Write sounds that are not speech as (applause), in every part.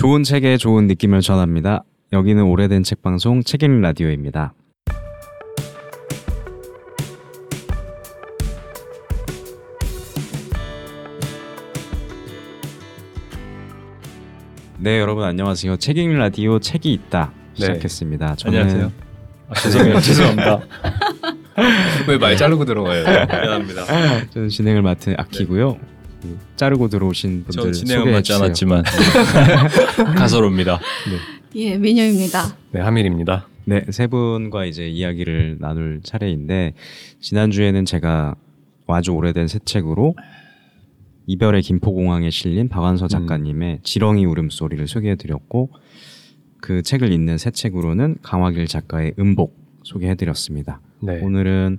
좋은 책에 좋은 느낌을 전합니다. 여기는 오래된 책 방송 책 읽는 라디오입니다. 네, 여러분 안녕하세요. 책 읽는 라디오 책이 있다 네. 시작했습니다. 저는 안녕하세요. 아, 죄송해요. (laughs) 죄송합니다. (laughs) 왜 말 자르고 들어가요? (laughs) 미안합니다. 저는 진행을 맡은 아키고요. 그 자르고 들어오신 저 분들 소개해 주세요. 않았지만 (laughs) 가서로입니다. 예, 민효입니다. 네, 하밀입니다. 네, 세 분과 이제 이야기를 나눌 차례인데 지난주에는 제가 아주 오래된 새 책으로 이별의 김포공항에 실린 박완서 작가님의 지렁이 울음소리를 소개해 드렸고 그 책을 읽는 새 책으로는 강화길 작가의 음복 소개해 드렸습니다. 네. 오늘은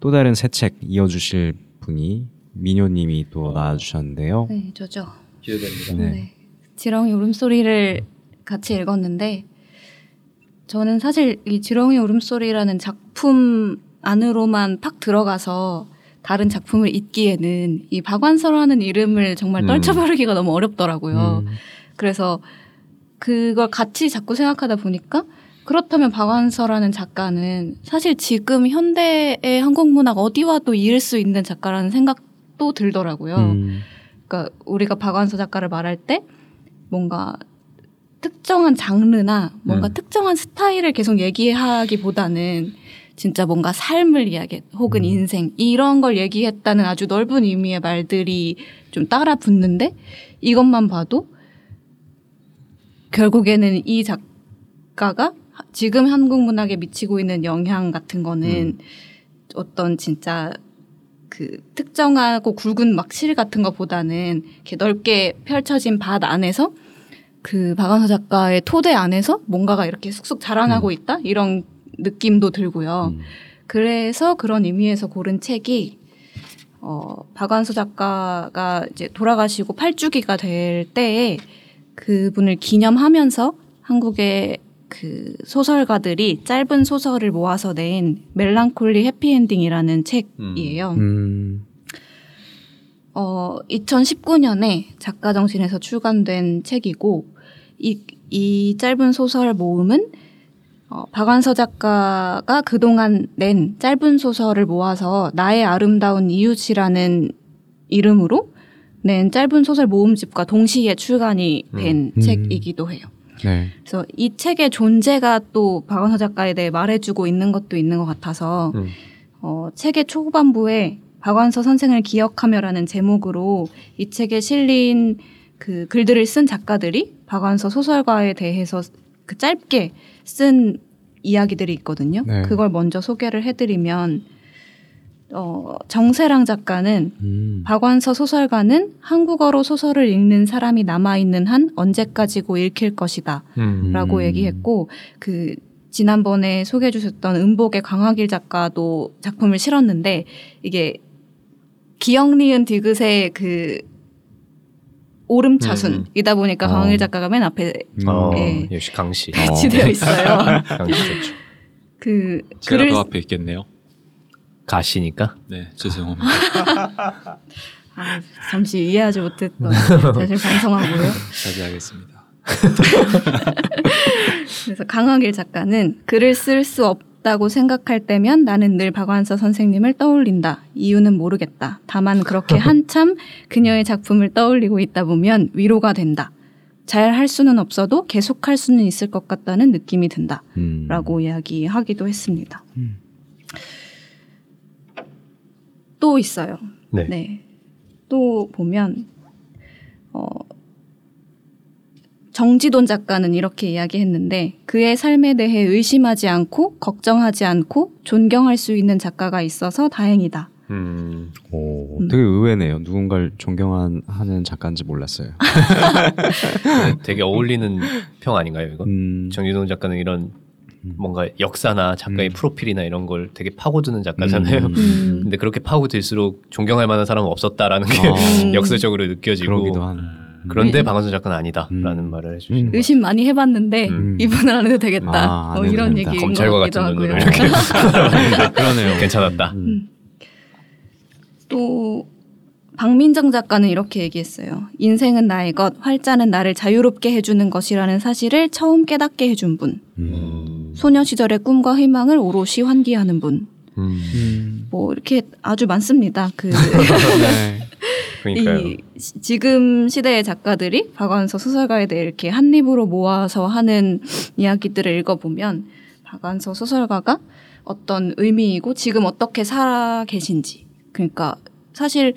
또 다른 새 책 이어 주실 분이 민효님이 또 나와주셨는데요. 네, 저죠. 기대됩니다. 네. 네. 지렁이 울음소리를 같이 읽었는데 저는 사실 이 지렁이 울음소리라는 작품 안으로만 팍 들어가서 다른 작품을 읽기에는 이 박완서라는 이름을 정말 음. 떨쳐버리기가 너무 어렵더라고요. 음, 그래서 그걸 같이 자꾸 생각하다 보니까 그렇다면 박완서라는 작가는 사실 지금 현대의 한국 문학 어디와도 이을 수 있는 작가라는 생각 도 들더라고요. 음, 그러니까 우리가 박완서 작가를 말할 때 뭔가 특정한 장르나 뭔가 음. 특정한 스타일을 계속 얘기하기보다는 진짜 뭔가 삶을 이야기 혹은 음. 인생 이런 걸 얘기했다는 아주 넓은 의미의 말들이 좀 따라 붙는데 이것만 봐도 결국에는 이 작가가 지금 한국 문학에 미치고 있는 영향 같은 거는 어떤 진짜 그 특정하고 굵은 막 실 같은 것보다는 이렇게 넓게 펼쳐진 밭 안에서 그 박완서 작가의 토대 안에서 뭔가가 이렇게 쑥쑥 자라나고 있다 이런 느낌도 들고요. 음. 그래서 그런 의미에서 고른 책이 어 박완서 작가가 이제 돌아가시고 8주기가 될 때에 그분을 기념하면서 한국의 그 소설가들이 짧은 소설을 모아서 낸 멜랑콜리 해피엔딩이라는 책이에요. 음, 어, 2019년에 작가 정신에서 출간된 책이고 이, 이 짧은 소설 모음은 어, 박완서 작가가 그동안 낸 짧은 소설을 모아서 나의 아름다운 이웃이라는 이름으로 낸 짧은 소설 모음집과 동시에 출간이 된 음. 책이기도 해요. 네. 그래서 이 책의 존재가 또 박완서 작가에 대해 말해주고 있는 것도 있는 것 같아서 음. 어, 책의 초반부에 박완서 선생을 기억하며라는 제목으로 이 책에 실린 그 글들을 쓴 작가들이 박완서 소설가에 대해서 그 짧게 쓴 이야기들이 있거든요. 네. 그걸 먼저 소개를 해드리면 어, 정세랑 작가는 음, 박완서 소설가는 한국어로 소설을 읽는 사람이 남아있는 한 언제까지고 읽힐 것이다. 음. 라고 음. 얘기했고 그 지난번에 소개해 주셨던 은복의 강화길 작가도 작품을 실었는데 이게 기억니은 디귿의 그 오름차순이다 보니까 어. 강화길 작가가 맨 앞에 어, 예. 역시 강씨. 같이 어. 되어 있어요. (laughs) 강씨 좋죠. 그 제가 글을 더 앞에 있겠네요. 가시니까. 네, 죄송합니다. 아, 잠시 이해하지 못했던 사실 반성하고요. (laughs) 자제하겠습니다. 그래서 강하길 작가는 글을 쓸 수 없다고 생각할 때면 나는 늘 박완서 선생님을 떠올린다. 이유는 모르겠다. 다만 그렇게 (laughs) 한참 그녀의 작품을 떠올리고 있다 보면 위로가 된다. 잘 할 수는 없어도 계속 할 수는 있을 것 같다는 느낌이 든다. 음. 라고 이야기하기도 했습니다. 음. 또 있어요. 네. 네. 또 보면 어 정지돈 작가는 이렇게 이야기했는데 그의 삶에 대해 의심하지 않고 걱정하지 않고 존경할 수 있는 작가가 있어서 다행이다. 음. 오, 음. 되게 의외네요. 누군가를 존경하는 작가인지 몰랐어요. 네, (laughs) 되게 어울리는 평 아닌가요, 이거? 음, 정유동 작가는 이런 뭔가 역사나 작가의 음. 프로필이나 이런 걸 되게 파고드는 작가잖아요. 음. 음. 근데 그렇게 파고들수록 존경할 만한 사람은 없었다라는 게 아, 음. (laughs) 역사적으로 느껴지고 그러기도 한. 그런데 네. 박완서 작가는 아니다라는 음. 말을 해주시는 음. 의심 많이 해봤는데 음. 이분은 안 해도 되겠다. 아, 안뭐 해도 이런 된다. 얘기인 검찰과 것 같은 눈으로. 이렇게 (laughs) (laughs) 그러네요. 괜찮았다. 음. 또 박민정 작가는 이렇게 얘기했어요. 인생은 나의 것, 활자는 나를 자유롭게 해주는 것이라는 사실을 처음 깨닫게 해준 분. 음. 소녀 시절의 꿈과 희망을 오롯이 환기하는 분. 음. 뭐 이렇게 아주 많습니다. 그 (laughs) 네. 이 지금 시대의 작가들이 박완서 소설가에 대해 이렇게 한 입으로 모아서 하는 이야기들을 읽어보면 박완서 소설가가 어떤 의미이고 지금 어떻게 살아 계신지 그러니까 사실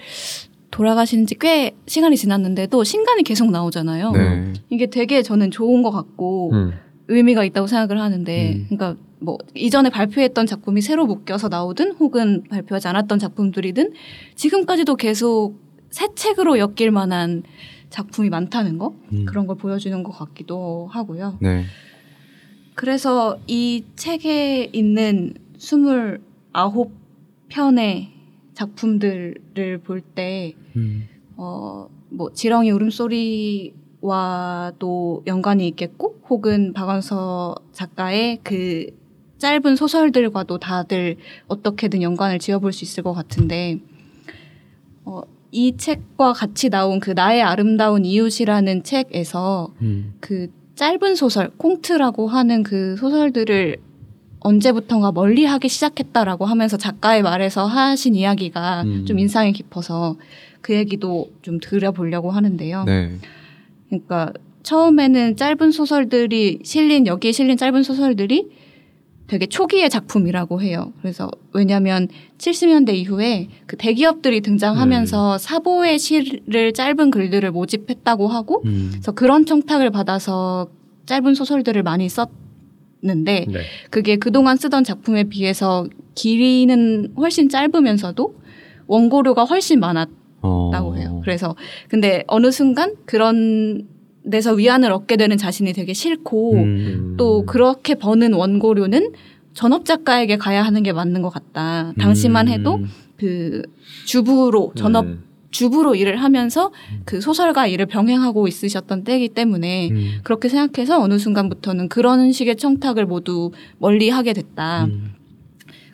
돌아가신 지 꽤 시간이 지났는데도 신간이 계속 나오잖아요. 네. 이게 되게 저는 좋은 것 같고 음. 의미가 있다고 생각을 하는데, 음. 그러니까 뭐 이전에 발표했던 작품이 새로 묶여서 나오든 혹은 발표하지 않았던 작품들이든 지금까지도 계속 새 책으로 엮일 만한 작품이 많다는 거 음. 그런 걸 보여주는 것 같기도 하고요. 네. 그래서 이 책에 있는 29편의 작품들을 볼 때 음. 어, 뭐 지렁이 울음소리 와도 연관이 있겠고 혹은 박완서 작가의 그 짧은 소설들과도 다들 어떻게든 연관을 지어볼 수 있을 것 같은데 어, 이 책과 같이 나온 그 나의 아름다운 이웃이라는 책에서 음. 그 짧은 소설 콩트라고 하는 그 소설들을 언제부턴가 멀리 하기 시작했다라고 하면서 작가의 말에서 하신 이야기가 음. 좀 인상이 깊어서 그 얘기도 좀 들어보려고 하는데요. 네. 그러니까 처음에는 짧은 소설들이 실린 여기에 실린 짧은 소설들이 되게 초기의 작품이라고 해요. 그래서 왜냐하면 70년대 이후에 그 대기업들이 등장하면서 사보의 시를 짧은 글들을 모집했다고 하고 음. 그래서 그런 청탁을 받아서 짧은 소설들을 많이 썼는데 네. 그게 그동안 쓰던 작품에 비해서 길이는 훨씬 짧으면서도 원고료가 훨씬. 해요. 그래서 근데 어느 순간 그런 데서 위안을 얻게 되는 자신이 되게 싫고 음. 또 그렇게 버는 원고료는 전업 작가에게 가야 하는 게 맞는 것 같다. 당시만 해도 음. 그 주부로 전업 음. 주부로 일을 하면서 그 소설가 일을 병행하고 있으셨던 때이기 때문에 음. 그렇게 생각해서 어느 순간부터는 그런 식의 청탁을 모두 멀리 하게 됐다. 음.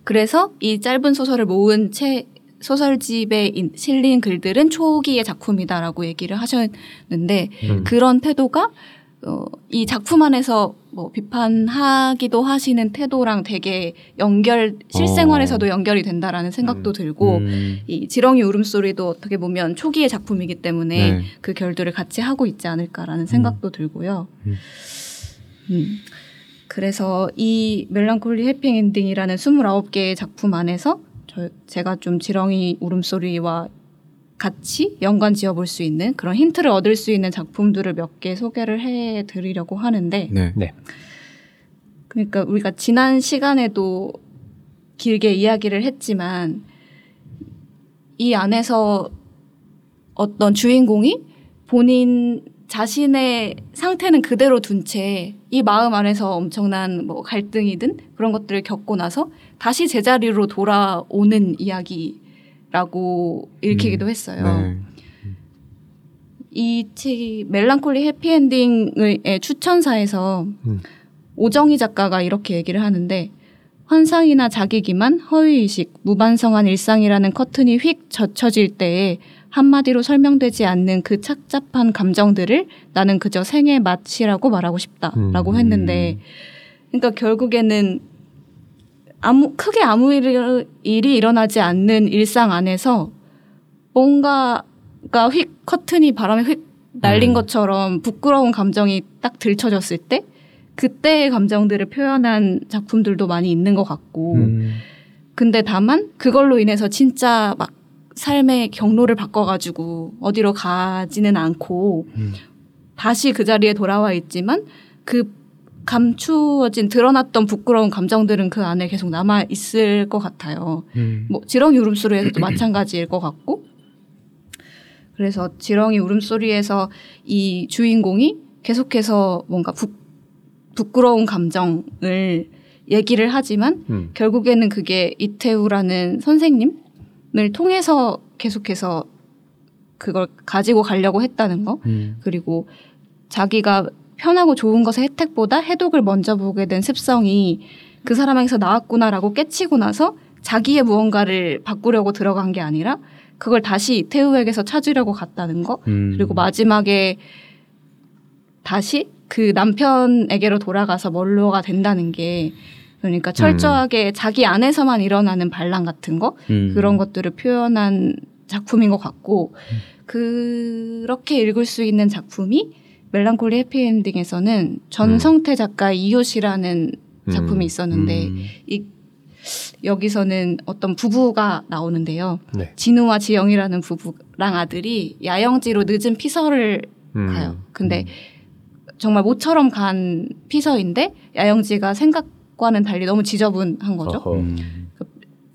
그래서 이 짧은 소설을 모은 책 소설집에 인- 실린 글들은 초기의 작품이다라고 얘기를 하셨는데 음. 그런 태도가 어, 이 작품 안에서 뭐 비판하기도 하시는 태도랑 되게 연결 실생활에서도 연결이 된다라는 생각도 음. 들고 음. 이 지렁이 울음소리도 어떻게 보면 초기의 작품이기 때문에 네. 그 결들을 같이 하고 있지 않을까라는 생각도 들고요. 음. 음. 그래서 이 멜랑콜리 해피 엔딩이라는 29개의 작품 안에서 저, 제가 좀 지렁이 울음소리와 같이 연관 지어 볼 수 있는 그런 힌트를 얻을 수 있는 작품들을 몇 개 소개를 해 드리려고 하는데 네. 그러니까 우리가 지난 시간에도 길게 이야기를 했지만 이 안에서 어떤 주인공이 본인 자신의 상태는 그대로 둔 채 이 마음 안에서 엄청난 뭐 갈등이든 그런 것들을 겪고 나서 다시 제자리로 돌아오는 이야기라고 읽히기도 했어요. 네. 이 책이 멜랑콜리 해피엔딩의 추천사에서 음. 오정희 작가가 이렇게 얘기를 하는데 환상이나 자기 기만 허위의식, 무반성한 일상이라는 커튼이 휙 젖혀질 때에 한마디로 설명되지 않는 그 착잡한 감정들을 나는 그저 생의 맛이라고 말하고 싶다라고 음. 했는데 그러니까 결국에는 아무 크게 아무 일이, 일이 일어나지 않는 일상 안에서 뭔가가 휙 커튼이 바람에 휙 날린 음. 것처럼 부끄러운 감정이 딱 들춰졌을 때 그때의 감정들을 표현한 작품들도 많이 있는 것 같고 음. 근데 다만 그걸로 인해서 진짜 막 삶의 경로를 바꿔가지고 어디로 가지는 않고 음. 다시 그 자리에 돌아와 있지만 그 감추어진 드러났던 부끄러운 감정들은 그 안에 계속 남아 있을 것 같아요. 음. 뭐 지렁이 울음소리에서도 (clears throat) 마찬가지일 것 같고 그래서 지렁이 울음소리에서 이 주인공이 계속해서 뭔가 부, 부끄러운 감정을 얘기를 하지만 음. 결국에는 그게 이태우라는 선생님 을 통해서 계속해서 그걸 가지고 가려고 했다는 거 음. 그리고 자기가 편하고 좋은 것의 혜택보다 해독을 먼저 보게 된 습성이 그 사람에게서 나왔구나라고 깨치고 나서 자기의 무언가를 바꾸려고 들어간 게 아니라 그걸 다시 이태우에게서 찾으려고 갔다는 거 음. 그리고 마지막에 다시 그 남편에게로 돌아가서 멀로가 된다는 게 그러니까 철저하게 자기 안에서만 일어나는 반란 같은 거 음. 그런 것들을 표현한 작품인 것 같고 그렇게 읽을 수 있는 작품이 멜랑콜리 해피엔딩에서는 전성태 작가의 이웃이라는 작품이 있었는데 음. 이 여기서는 어떤 부부가 나오는데요. 네. 진우와 지영이라는 부부랑 아들이 야영지로 늦은 피서를 음. 가요. 근데 정말 모처럼 간 피서인데 야영지가 생각 과는 달리 너무 지저분한 거죠. 음.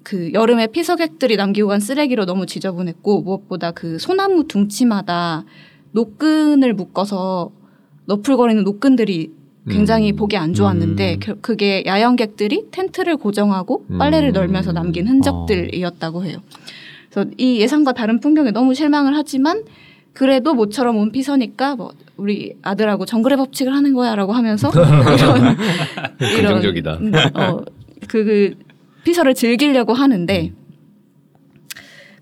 그 여름에 피서객들이 남기고 간 쓰레기로 너무 지저분했고 무엇보다 그 소나무 둥치마다 노끈을 묶어서 너풀거리는 노끈들이 굉장히 음. 보기 안 좋았는데 음. 겨- 그게 야영객들이 텐트를 고정하고 음. 빨래를 널면서 남긴 흔적들이었다고 해요. 그래서 이 예상과 다른 풍경에 너무 실망을 하지만 그래도 모처럼 온 피서니까 뭐 우리 아들하고 정글의 법칙을 하는 거야라고 하면서 (laughs) 이런 (laughs) 긍정적이다. 음, 어, 그, 그 피서를 즐기려고 하는데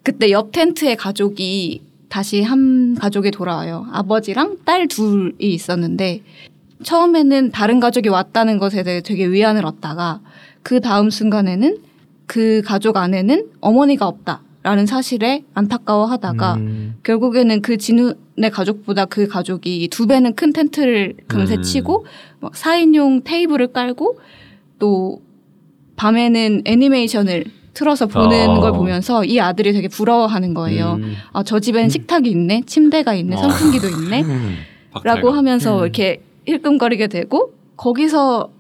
그때 옆 텐트의 가족이 다시 한 가족이 돌아와요. 아버지랑 딸 둘이 있었는데 처음에는 다른 가족이 왔다는 것에 대해 되게 위안을 얻다가 그 다음 순간에는 그 가족 안에는 어머니가 없다 라는 사실에 안타까워하다가 음. 결국에는 그 진우의 가족보다 그 가족이 두 배는 큰 텐트를 금세 음. 치고 막 4인용 테이블을 깔고 또 밤에는 애니메이션을 틀어서 보는 어. 걸 보면서 이 아들이 되게 부러워하는 거예요. 음. 아, 저 집엔 식탁이 있네, 침대가 있네, 어. 선풍기도 (laughs) 있네, 라고. 하면서 이렇게 힐끔거리게 되고 거기서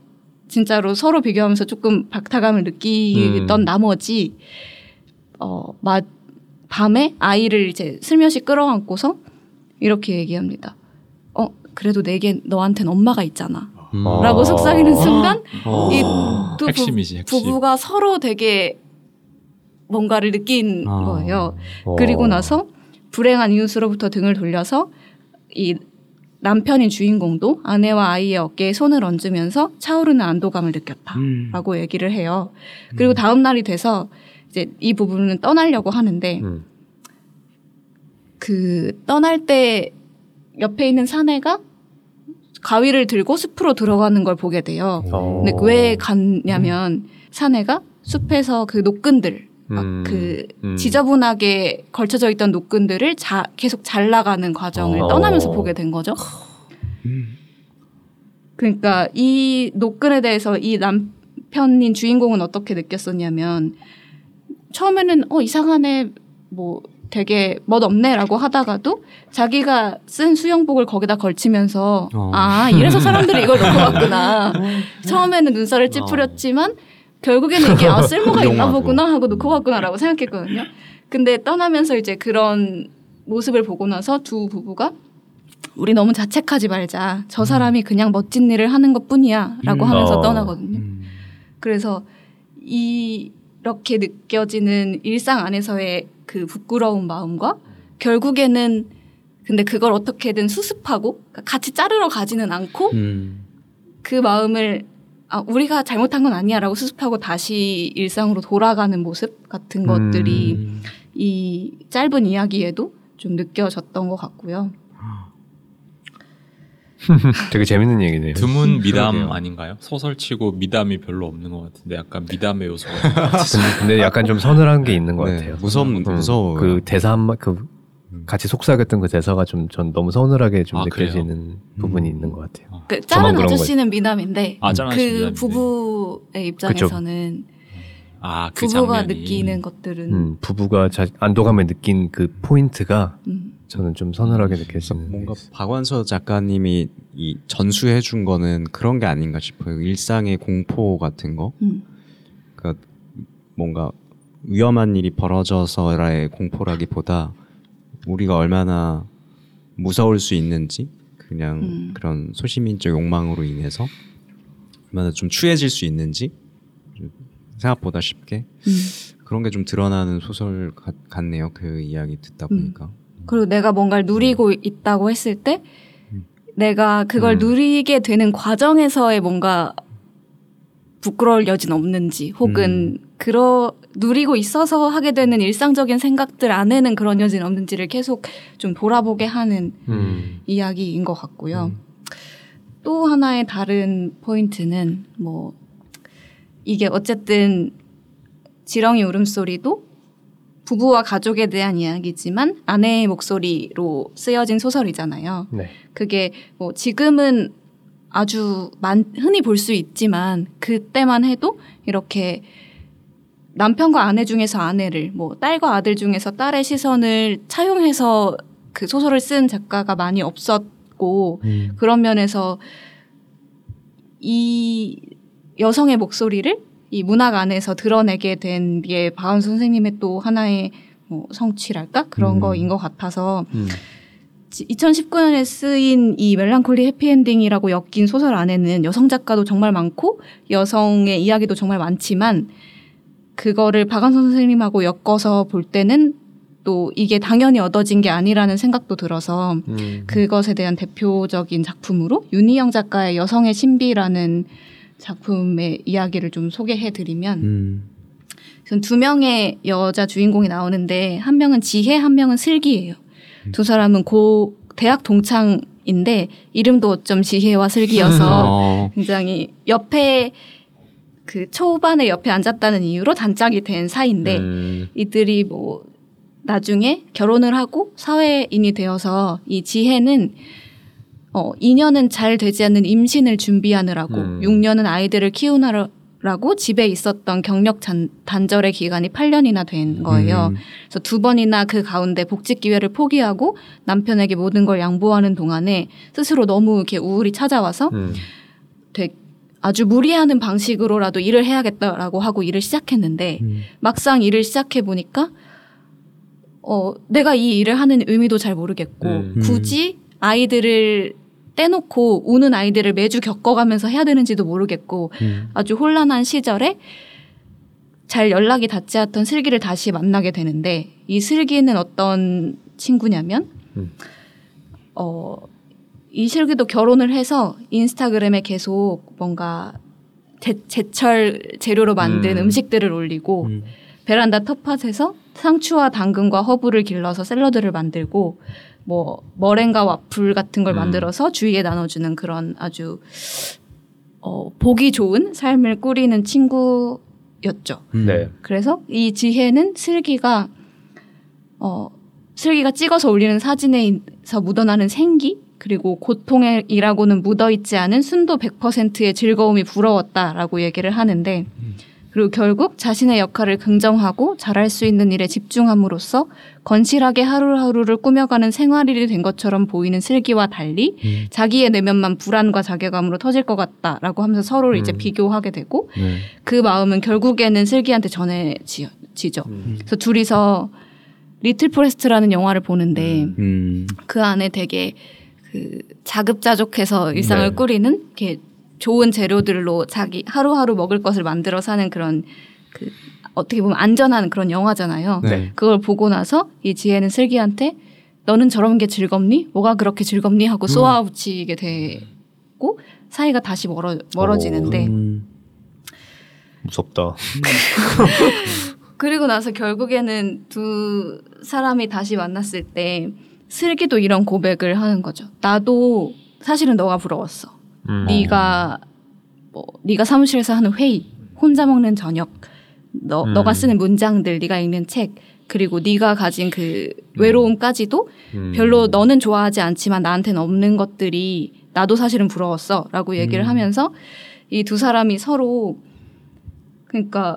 진짜로 서로 비교하면서 조금 박탈감을 느끼던 음. 나머지 어, 마, 밤에 아이를 이제 슬며시 끌어안고서 이렇게 얘기합니다. 어, 그래도 내겐 너한텐 엄마가 있잖아. 음. 어. 라고 속삭이는 순간 어. 이두 핵심이지, 핵심. 부부가 서로 되게 뭔가를 느낀 아. 거예요. 어. 그리고 나서 불행한 이웃으로부터 등을 돌려서 이 남편인 주인공도 아내와 아이의 어깨에 손을 얹으면서 차오르는 안도감을 느꼈다라고 음. 얘기를 해요. 그리고 다음 날이 돼서 이제 이 부부는 떠나려고 하는데 음. 그 떠날 때 옆에 있는 사내가 가위를 들고 숲으로 들어가는 걸 보게 돼요. 어. 근데 왜 갔냐면 사내가 숲에서 그 노끈들 막 음. 그 음. 지저분하게 걸쳐져 있던 노끈들을 자, 계속 잘라가는 과정을 어. 떠나면서 보게 된 거죠. 그러니까 이 노끈에 대해서 이 남편인 주인공은 어떻게 느꼈었냐면 처음에는 어 이상하네 뭐 되게 멋없네라고 하다가도 자기가 쓴 수영복을 거기다 걸치면서 어. 아 이래서 사람들이 이걸 놓고 갔구나 (laughs) 처음에는 눈살을 찌푸렸지만 결국에는 이게 아 쓸모가 있나. 보구나 하고 놓고 갔구나라고 생각했거든요 근데 떠나면서 이제 그런 모습을 보고 나서 두 부부가 우리 너무 자책하지 말자 저 사람이 그냥 멋진 일을 하는 것 뿐이야라고 음. 하면서 어. 떠나거든요 음. 그래서 이 렇게 느껴지는 일상 안에서의 그 부끄러운 마음과 결국에는 근데 그걸 어떻게든 수습하고 그러니까 같이 자르러 가지는 않고 음. 그 마음을 아 우리가 잘못한 건 아니야라고 수습하고 다시 일상으로 돌아가는 모습 같은 것들이 음. 이 짧은 이야기에도 좀 느껴졌던 것 같고요. (laughs) 되게 재밌는 얘기네요. 드문 미담 그러게요. 아닌가요? 소설치고 미담이 별로 없는 것 같은데 약간 미담의 요소가 근데, (laughs) 근데 약간 좀 서늘한 게 있는 것 네, 같아요. 무섭 음, 무서워. 그 대사 한 마, 그 같이 속삭였던 그 대사가 좀 전 너무 서늘하게 좀 아, 느껴지는 부분이 있는 것 같아요. 그 저만 그런 아저씨는 미담인데 아, 그 미담인데. 부부의 입장에서는 아 그 부부가 장면이 느끼는 것들은 음, 부부가 자, 안도감에 느낀 그 포인트가 음, 저는 좀 서늘하게 느껴지는. 뭔가 게 있어요. 박완서 작가님이 이 전수해 준 거는 그런 게 아닌가 싶어요. 일상의 공포 같은 거. 음. 그러니까 뭔가 위험한 일이 벌어져서의 공포라기보다 우리가 얼마나 무서울 수 있는지 그냥 음. 그런 소시민적 욕망으로 인해서 얼마나 좀 추해질 수 있는지 좀 생각보다 쉽게 음. 그런 게 좀 드러나는 소설 같, 같네요. 그 이야기 듣다 음. 보니까. 그리고 내가 뭔가를 누리고 있다고 했을 때 내가 그걸 음. 누리게 되는 과정에서의 뭔가 부끄러울 여진 없는지 혹은 그러 누리고 있어서 하게 되는 일상적인 생각들 안에는 그런 여진 없는지를 계속 좀 돌아보게 하는 음. 이야기인 것 같고요. 또 하나의 다른 포인트는 뭐 이게 어쨌든 지렁이 울음소리도 부부와 가족에 대한 이야기지만 아내의 목소리로 쓰여진 소설이잖아요. 네. 그게 뭐 지금은 아주 많, 흔히 볼 수 있지만 그때만 해도 이렇게 남편과 아내 중에서 아내를 뭐 딸과 아들 중에서 딸의 시선을 차용해서 그 소설을 쓴 작가가 많이 없었고 음. 그런 면에서 이 여성의 목소리를 이 문학 안에서 드러내게 된 게 박완서 선생님의 또 하나의 뭐 성취랄까 그런 음. 거인 것 같아서 음. 2019년에 쓰인 이 멜랑콜리 해피엔딩이라고 엮인 소설 안에는 여성 작가도 정말 많고 여성의 이야기도 정말 많지만 그거를 박완서 선생님하고 엮어서 볼 때는 또 이게 당연히 얻어진 게 아니라는 생각도 들어서 음. 그것에 대한 대표적인 작품으로 윤희영 작가의 여성의 신비라는 작품의 이야기를 좀 소개해 드리면 음. 우선 두 명의 여자 주인공이 나오는데 한 명은 지혜, 한 명은 슬기예요. 두 사람은 고 대학 동창인데 이름도 어쩜 지혜와 슬기여서 (laughs) 어. 굉장히 옆에 그 초반에 옆에 앉았다는 이유로 단짝이 된 사이인데 음. 이들이 뭐 나중에 결혼을 하고 사회인이 되어서 이 지혜는 어 2년은 잘 되지 않는 임신을 준비하느라고 음. 6년은 아이들을 키우느라고 집에 있었던 경력 잔, 단절의 기간이 8년이나 된 거예요. 음. 그래서 두 번이나 그 가운데 복직 기회를 포기하고 남편에게 모든 걸 양보하는 동안에 스스로 너무 이렇게 우울이 찾아와서 음. 되게 아주 무리하는 방식으로라도 일을 해야겠다라고 하고 일을 시작했는데 음. 막상 일을 시작해 보니까 어 내가 이 일을 하는 의미도 잘 모르겠고 음. 굳이 아이들을 떼놓고 우는 아이들을 매주 겪어가면서 해야 되는지도 모르겠고 음. 아주 혼란한 시절에 잘 연락이 닿지 않던 슬기를 다시 만나게 되는데 이 슬기는 어떤 친구냐면 음. 어, 이 슬기도 결혼을 해서 인스타그램에 계속 뭔가 제, 제철 재료로 만든 음. 음. 식들을 올리고 음. 베란다 텃밭에서 상추와 당근과 허브를 길러서 샐러드를 만들고 뭐 머랭과 와플 같은 걸 음. 만들어서 주위에 나눠주는 그런 아주 어, 보기 좋은 삶을 꾸리는 친구였죠. 음. 네. 그래서 이 지혜는 슬기가 어 슬기가 찍어서 올리는 사진에서 묻어나는 생기 그리고 고통이라고는 묻어있지 않은 순도 100%의 즐거움이 부러웠다라고 얘기를 하는데 그리고 결국 자신의 역할을 긍정하고 잘할 수 있는 일에 집중함으로써 건실하게 하루하루를 꾸며가는 생활인이 된 것처럼 보이는 슬기와 달리 음. 자기의 내면만 불안과 자괴감으로 터질 것 같다라고 하면서 서로를 이제 음. 비교하게 되고 네. 그 마음은 결국에는 슬기한테 전해지죠. 음. 그래서 둘이서 리틀 포레스트라는 영화를 보는데 음. 음. 그 안에 되게 그 자급자족해서 일상을 네. 꾸리는 이렇게 좋은 재료들로 자기 하루하루 먹을 것을 만들어 사는 그런 그 어떻게 보면 안전한 그런 영화잖아요. 네. 그걸 보고 나서 이 지혜는 슬기한테 너는 저런 게 즐겁니? 뭐가 그렇게 즐겁니? 하고 쏘아붙이게 되고 사이가 다시 멀어 멀어지는데 음. 무섭다. (laughs) 그리고 나서 결국에는 두 사람이 다시 만났을 때 슬기도 이런 고백을 하는 거죠. 나도 사실은 너가 부러웠어. 음. 네가 뭐 네가 사무실에서 하는 회의, 혼자 먹는 저녁, 너 음. 너가 쓰는 문장들, 네가 읽는 책, 그리고 네가 가진 그 외로움까지도 음. 별로 너는 좋아하지 않지만 나한테는 없는 것들이 나도 사실은 부러웠어라고 얘기를 음. 하면서 이 두 사람이 서로 그러니까 가-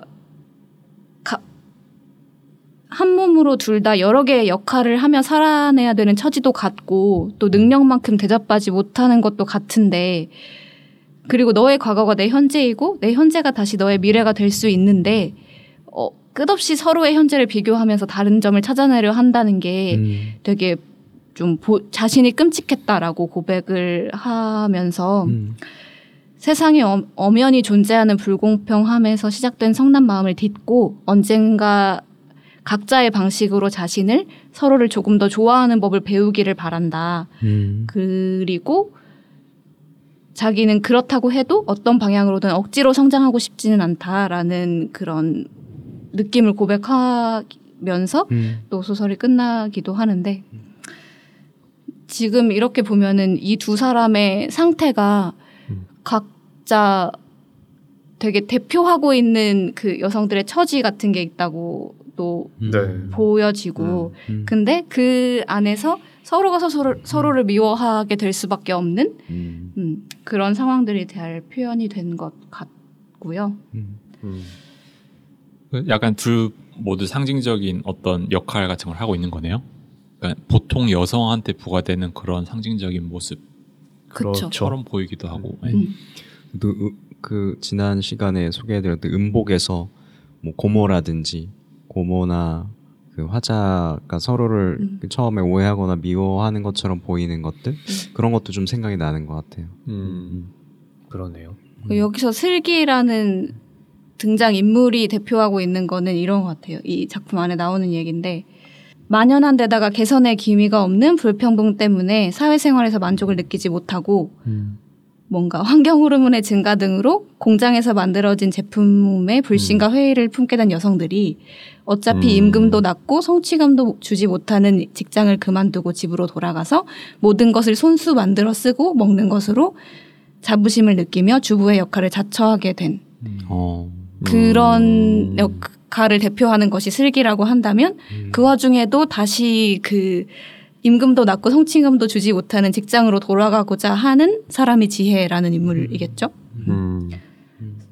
한 몸으로 둘 다 여러 개의 역할을 하며 살아내야 되는 처지도 같고 또 능력만큼 대접받지 못하는 것도 같은데 그리고 너의 과거가 내 현재이고 내 현재가 다시 너의 미래가 될 수 있는데 어, 끝없이 서로의 현재를 비교하면서 다른 점을 찾아내려 한다는 게 음. 되게 좀 보- 자신이 끔찍했다라고 고백을 하면서 음. 세상에 엄, 엄연히 존재하는 불공평함에서 시작된 성난 마음을 딛고 언젠가 각자의 방식으로 자신을 서로를 조금 더 좋아하는 법을 배우기를 바란다. 음. 그리고 자기는 그렇다고 해도 어떤 방향으로든 억지로 성장하고 싶지는 않다라는 그런 느낌을 고백하면서 음. 또 소설이 끝나기도 하는데 지금 이렇게 보면은 이 두 사람의 상태가 음. 각자 되게 대표하고 있는 그 여성들의 처지 같은 게 있다고 또 네. 보여지고 음. 근데 그 안에서 서로가 서로를, 서로를 미워하게 될 수밖에 없는 음. 음, 그런 상황들이 잘 표현이 된 것 같고요. 음. 음. 그 약간 둘 모두 상징적인 어떤 역할 같은 걸 하고 있는 거네요. 그러니까 보통 여성한테 부과되는 그런 상징적인 모습처럼 그렇죠. 보이기도 하고. 네. 음. 그, 으- 그 지난 시간에 소개해드렸던 음복에서 뭐 고모라든지 고모나 그 화자가 서로를 음. 그 처음에 오해하거나 미워하는 것처럼 보이는 것들 그런 것도 좀 생각이 나는 것 같아요. 음. 그러네요. 그 여기서 슬기라는 등장 인물이 대표하고 있는 거는 이런 것 같아요. 이 작품 안에 나오는 얘기인데 만연한 데다가 개선의 기미가 없는 불평등 때문에 사회생활에서 만족을 느끼지 못하고 음. 뭔가 환경 호르몬의 증가 등으로 공장에서 만들어진 제품의 불신과 회의를 품게 된 여성들이 어차피 음. 임금도 낮고 성취감도 주지 못하는 직장을 그만두고 집으로 돌아가서 모든 것을 손수 만들어 쓰고 먹는 것으로 자부심을 느끼며 주부의 역할을 자처하게 된 어. 그런 음. 역할을 대표하는 것이 슬기라고 한다면 음. 그 와중에도 다시 그 임금도 낮고 성취감도 주지 못하는 직장으로 돌아가고자 하는 사람이 지혜라는 인물이겠죠. 음.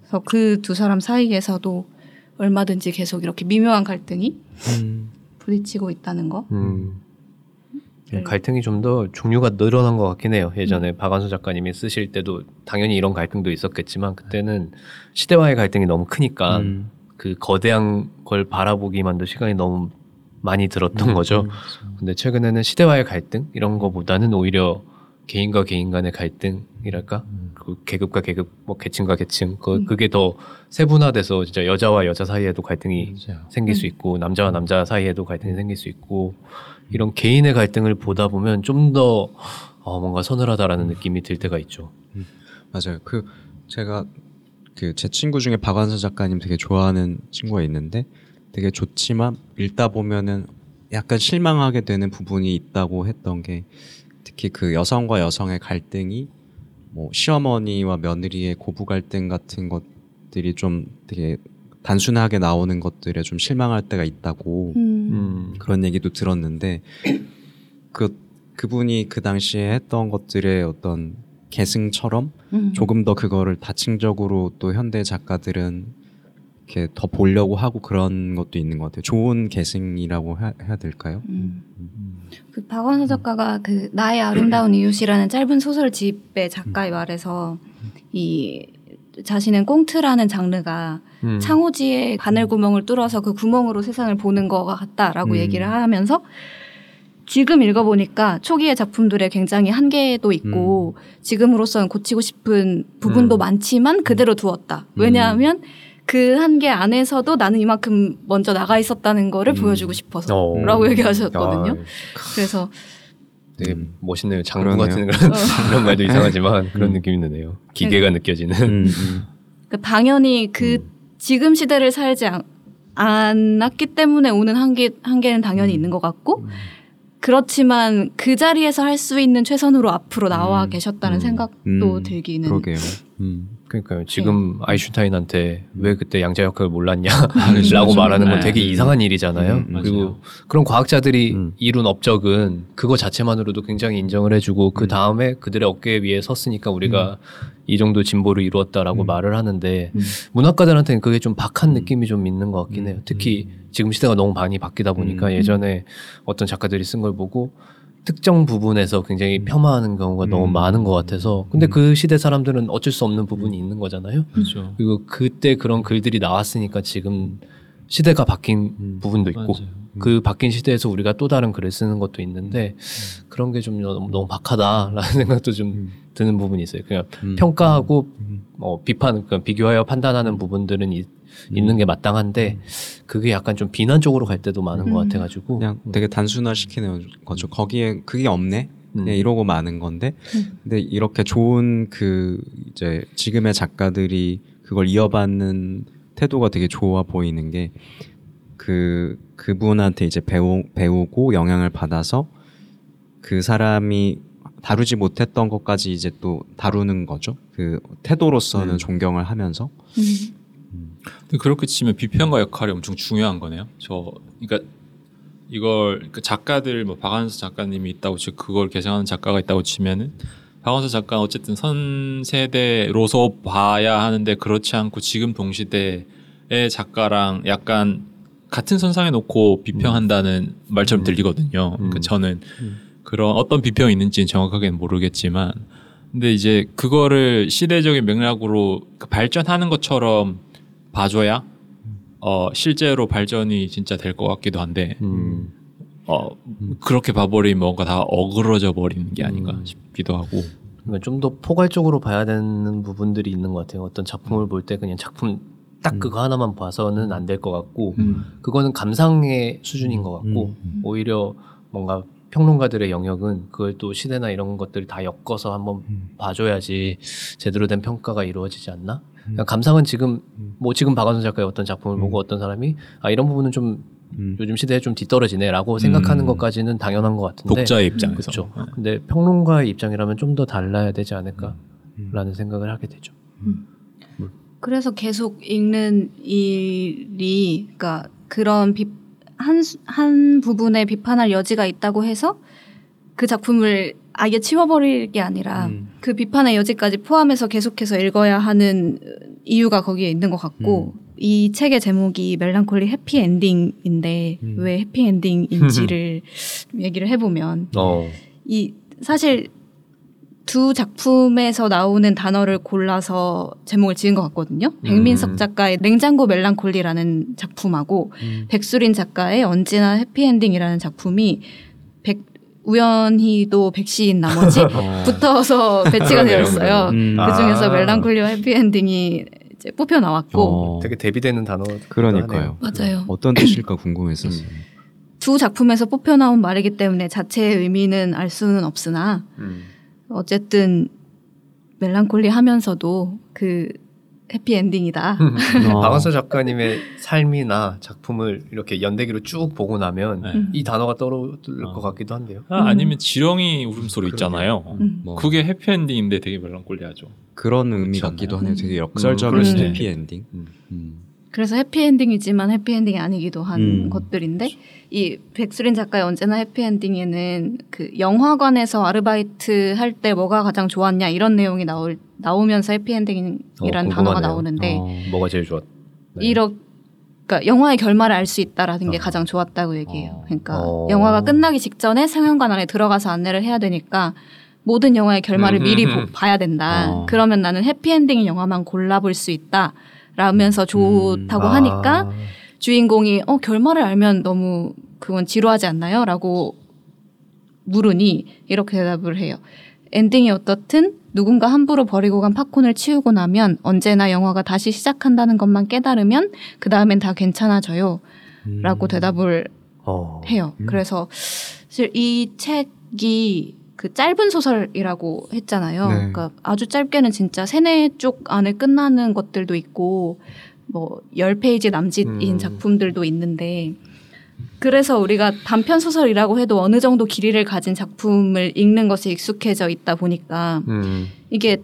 그래서 그 두 사람 사이에서도 얼마든지 계속 이렇게 미묘한 갈등이 음. 부딪히고 있다는 거. 음. 네. 갈등이 좀 더 종류가 늘어난 것 같긴 해요. 예전에 박완수 작가님이 쓰실 때도 당연히 이런 갈등도 있었겠지만 그때는 시대와의 갈등이 너무 크니까 음. 그 거대한 걸 바라보기만도 시간이 너무 많이 들었던 거죠. 근데 최근에는 시대와의 갈등 이런 거보다는 오히려 개인과 개인 간의 갈등이랄까 그 계급과 계급 뭐 계층과 계층 그 음. 그게 더 세분화돼서 진짜 여자와 여자 사이에도 갈등이 맞아요. 생길 음. 수 있고 남자와 남자 사이에도 갈등이 생길 수 있고 이런 개인의 갈등을 보다 보면 좀더 어, 뭔가 서늘하다라는 느낌이 들 때가 있죠. 맞아요. 그 제가 그 제 친구 중에 박완서 작가님 되게 좋아하는 친구가 있는데 되게 좋지만 읽다 보면은 약간 실망하게 되는 부분이 있다고 했던 게 특히 그 여성과 여성의 갈등이 뭐 시어머니와 며느리의 고부 갈등 같은 것들이 좀 되게 단순하게 나오는 것들에 좀 실망할 때가 있다고 음. 음. 그런 얘기도 들었는데 그 그분이 그 당시에 했던 것들의 어떤 계승처럼 음. 조금 더 그거를 다층적으로 또 현대 작가들은 이렇게 더 보려고 하고 그런 것도 있는 것 같아요. 좋은 계승이라고 해, 해야 될까요? 음. 그 박완서 작가가 그 나의 아름다운 이웃이라는 짧은 소설집의 작가의 말에서 이 자신은 꽁트라는 장르가 음. 창호지에 바늘 구멍을 뚫어서 그 구멍으로 세상을 보는 것 같다라고 음. 얘기를 하면서 지금 읽어보니까 초기의 작품들에 굉장히 한계도 있고 지금으로서는 고치고 싶은 부분도 음. 많지만 그대로 두었다. 왜냐하면 그 한계 안에서도 나는 이만큼 먼저 나가 있었다는 거를 음. 보여주고 싶어서 어. 라고 얘기하셨거든요. 아, 그래서 되게 음. 멋있네요. 그러네요. 같은 그런, (laughs) 그런 말도 이상하지만 그런 음. 느낌이 드네요. 기계가 느껴지는. 음, 음. 그 당연히 그 음. 지금 시대를 살지 않, 않았기 때문에 오는 한계 한계는 당연히 있는 것 같고 그렇지만 그 자리에서 할 수 있는 최선으로 앞으로 나와 음. 계셨다는 음. 생각도 음, 들기는 그러게요. 음. 그러니까요. 지금 네. 아이슈타인한테 왜 그때 양자 역학을 몰랐냐 그렇죠. (laughs) 라고 말하는 건 네. 되게 이상한 일이잖아요. 음, 그리고 맞아요. 그런 과학자들이 음. 이룬 업적은 그거 자체만으로도 굉장히 인정을 해주고 그 다음에 그들의 어깨 위에 섰으니까 우리가 이 정도 진보를 이루었다라고 음. 말을 하는데 음. 문학가들한테는 그게 좀 박한 느낌이 좀 있는 것 같긴 해요. 특히 지금 시대가 너무 많이 바뀌다 보니까 음. 예전에 어떤 작가들이 쓴 걸 보고 특정 부분에서 굉장히 폄하하는 경우가 너무 음. 많은 것 같아서 근데 그 시대 사람들은 어쩔 수 없는 부분이 있는 거잖아요. 그렇죠. 그리고 그때 그런 글들이 나왔으니까 지금 시대가 바뀐 음. 부분도 있고 맞아요. 그 바뀐 시대에서 우리가 또 다른 글을 쓰는 것도 있는데 그런 게 좀 너무, 너무 박하다라는 (laughs) 생각도 좀 음. 드는 부분이 있어요. 그냥 음. 평가하고 음. 어, 비판, 그러니까 비교하여 판단하는 부분들은 이- 있는 게 마땅한데 그게 약간 좀 비난 쪽으로 갈 때도 많은 것 음. 같아가지고 그냥 되게 단순화 시키는 거죠. 거기에 그게 없네. 그냥 음. 이러고 마는 건데 음. 근데 이렇게 좋은 그 이제 지금의 작가들이 그걸 이어받는 태도가 되게 좋아 보이는 게 그 그분한테 이제 배우 배우고 영향을 받아서 그 사람이 다루지 못했던 것까지 이제 또 다루는 거죠. 그 태도로서는 음. 존경을 하면서 음. 근데 그렇게 치면 비평가 역할이 엄청 중요한 거네요. 저 그러니까 이걸 그 작가들 뭐 박한서 작가님이 있다고 치 그걸 개성하는 작가가 있다고 치면은 박한서 작가는 어쨌든 선 세대로서 봐야 하는데 그렇지 않고 지금 동시대의 작가랑 약간 같은 선상에 놓고 비평한다는 말처럼 음. 들리거든요. 그러니까 음. 저는 그런 어떤 비평이 있는지는 정확하게는 모르겠지만 근데 이제 그거를 시대적인 맥락으로 그 발전하는 것처럼 봐줘야 어 실제로 발전이 진짜 될 것 같기도 한데 음. 어 그렇게 봐버리면 뭔가 다 어그러져 버리는 게 아닌가 음. 싶기도 하고 그러니까 좀 더 포괄적으로 봐야 되는 부분들이 있는 것 같아요. 어떤 작품을 볼 때 그냥 작품 딱 그거 하나만 봐서는 안 될 것 같고 음. 그거는 감상의 수준인 것 같고 음. 오히려 뭔가 평론가들의 영역은 그걸 또 시대나 이런 것들을 다 엮어서 한번 음. 봐줘야지 제대로 된 평가가 이루어지지 않나? 그냥 감상은 지금 뭐 지금 박완서 작가의 어떤 작품을 보고 어떤 사람이 아 이런 부분은 좀 음. 요즘 시대에 좀 뒤떨어지네라고 생각하는 음. 것까지는 당연한 것 같은데 독자의 입장에서 그렇죠. 네. 근데 평론가의 입장이라면 좀 더 달라야 되지 않을까라는 음. 생각을 하게 되죠. 그래서 계속 읽는 일이 그러니까 그런 비, 한, 수- 한 부분에 비판할 여지가 있다고 해서 그 작품을 아예 치워버릴 게 아니라 음. 그 비판의 여지까지 포함해서 계속해서 읽어야 하는 이유가 거기에 있는 것 같고 이 책의 제목이 멜랑콜리 해피 엔딩인데 음. 왜 해피 엔딩인지를 (laughs) 얘기를 해보면 어. 이 사실 두 작품에서 나오는 단어를 골라서 제목을 지은 것 같거든요. 백민석 작가의 냉장고 멜랑콜리라는 작품하고 음. 백수린 작가의 언제나 해피엔딩이라는 작품이 백 우연히도 백씨인 나머지 (laughs) 붙어서 배치가 되어 있어요. 음. 그 중에서 아. 멜랑콜리와 해피엔딩이 이제 뽑혀 나왔고 어, 되게 대비되는 단어. 그러니까요. 맞아요. 어떤 뜻일까 궁금했었어요. 두 작품에서 뽑혀 나온 말이기 때문에 자체의 의미는 알 수는 없으나 음. 어쨌든 멜랑콜리 하면서도 그 해피엔딩이다. 어. 박완서 작가님의 삶이나 작품을 이렇게 연대기로 쭉 보고 나면 네. 이 단어가 떠오를 어. 것 같기도 한데요. 아, 아니면 지렁이 울음소리 있잖아요. 음. 뭐 그게 해피엔딩인데 되게 멜랑콜리하죠. 그런 의미 같기도? 하네요. 되게 음, 역설적인 그럴 수도 해피 엔딩. 음. 음. 그래서 해피엔딩이지만 해피엔딩이 아니기도 한 음. 것들인데 이 백수린 작가의 언제나 해피엔딩에는 그 영화관에서 아르바이트 할 때 뭐가 가장 좋았냐 이런 내용이 나올 나오면서 해피엔딩이라는 어, 단어가. 나오는데 어. 뭐가 제일 좋았? 네. 이러 그러니까 영화의 결말을 알 수 있다라는 게 어. 가장 좋았다고 얘기해요. 어. 그러니까 어. 영화가 끝나기 직전에 상영관 안에 들어가서 안내를 해야 되니까 모든 영화의 결말을 음, 미리 음, 보- 음. 봐야 된다. 어. 그러면 나는 해피엔딩인 영화만 골라볼 수 있다. 라면서 좋다고 아. 하니까 주인공이 어 결말을 알면 너무 그건 지루하지 않나요? 라고 물으니 이렇게 대답을 해요. 엔딩이 어떻든 누군가 함부로 버리고 간 팝콘을 치우고 나면 언제나 영화가 다시 시작한다는 것만 깨달으면 그 다음엔 다 괜찮아져요. 라고 대답을 어. 해요. 음. 그래서 사실 이 책이 그 짧은 소설이라고 했잖아요. 네. 그러니까 아주 짧게는 진짜 세네 쪽 안에 끝나는 것들도 있고 뭐 10페이지 남짓인 음. 작품들도 있는데 그래서 우리가 단편 소설이라고 해도 어느 정도 길이를 가진 작품을 읽는 것에 익숙해져 있다 보니까 음. 이게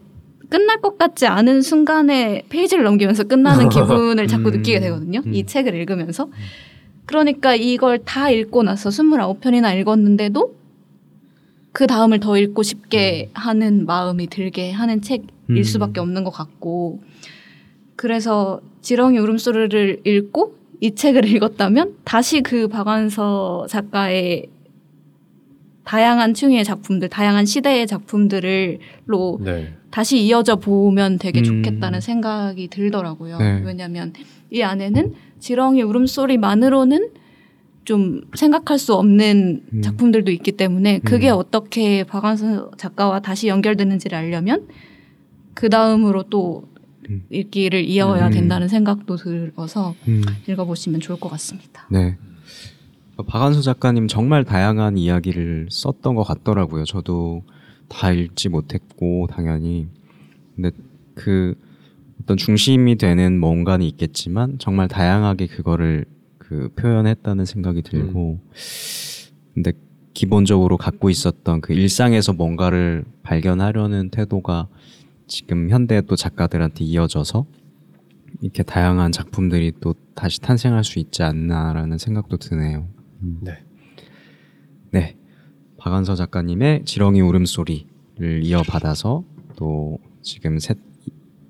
끝날 것 같지 않은 순간에 페이지를 넘기면서 끝나는 (laughs) 기분을 자꾸 음. 느끼게 되거든요. 음. 이 책을 읽으면서. 그러니까 이걸 다 읽고 나서 29편이나 읽었는데도 그 다음을 더 읽고 싶게 하는 마음이 들게 하는 책일 음. 수밖에 없는 것 같고 그래서 지렁이 울음소리를 읽고 이 책을 읽었다면 다시 그 박완서 작가의 다양한 층의 작품들, 다양한 시대의 작품들로 네. 다시 이어져 보면 되게 음. 좋겠다는 생각이 들더라고요. 네. 왜냐하면 이 안에는 지렁이 울음소리만으로는 좀 생각할 수 없는 음. 작품들도 있기 때문에 그게 음. 어떻게 박완서 작가와 다시 연결되는지를 알려면 그 다음으로 또 음. 읽기를 이어야 음. 된다는 생각도 들어서 음. 읽어보시면 좋을 것 같습니다. 네. 박한서 작가님 정말 다양한 이야기를 썼던 것 같더라고요. 저도 다 읽지 못했고 당연히 근데 그 어떤 중심이 되는 뭔가는 있겠지만 정말 다양하게 그거를 그 표현했다는 생각이 들고 근데 기본적으로 갖고 있었던 그 일상에서 뭔가를 발견하려는 태도가 지금 현대 또 작가들한테 이어져서 이렇게 다양한 작품들이 또 다시 탄생할 수 있지 않나라는 생각도 드네요. 네. 네. 박한서 작가님의 지렁이 울음소리를 이어받아서 또 지금 새,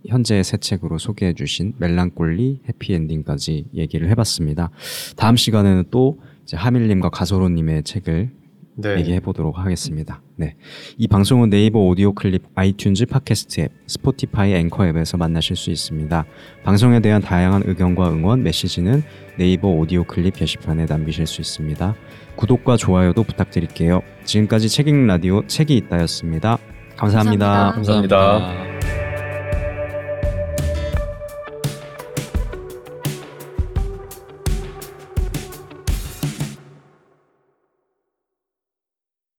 현재 새 책으로 소개해 주신 멜랑꼴리 해피엔딩까지 얘기를 해봤습니다. 다음 시간에는 또 이제 하밀님과 가소로님의 책을 네. 얘기해 보도록 하겠습니다. 네. 이 방송은 네이버 오디오 클립, 아이튠즈 팟캐스트 앱, 스포티파이 앵커 앱에서 만나실 수 있습니다. 방송에 대한 다양한 의견과 응원, 메시지는 네이버 오디오 클립 게시판에 남기실 수 있습니다. 구독과 좋아요도 부탁드릴게요. 지금까지 책읽 라디오 책이잇다였습니다 감사합니다. 감사합니다. 감사합니다.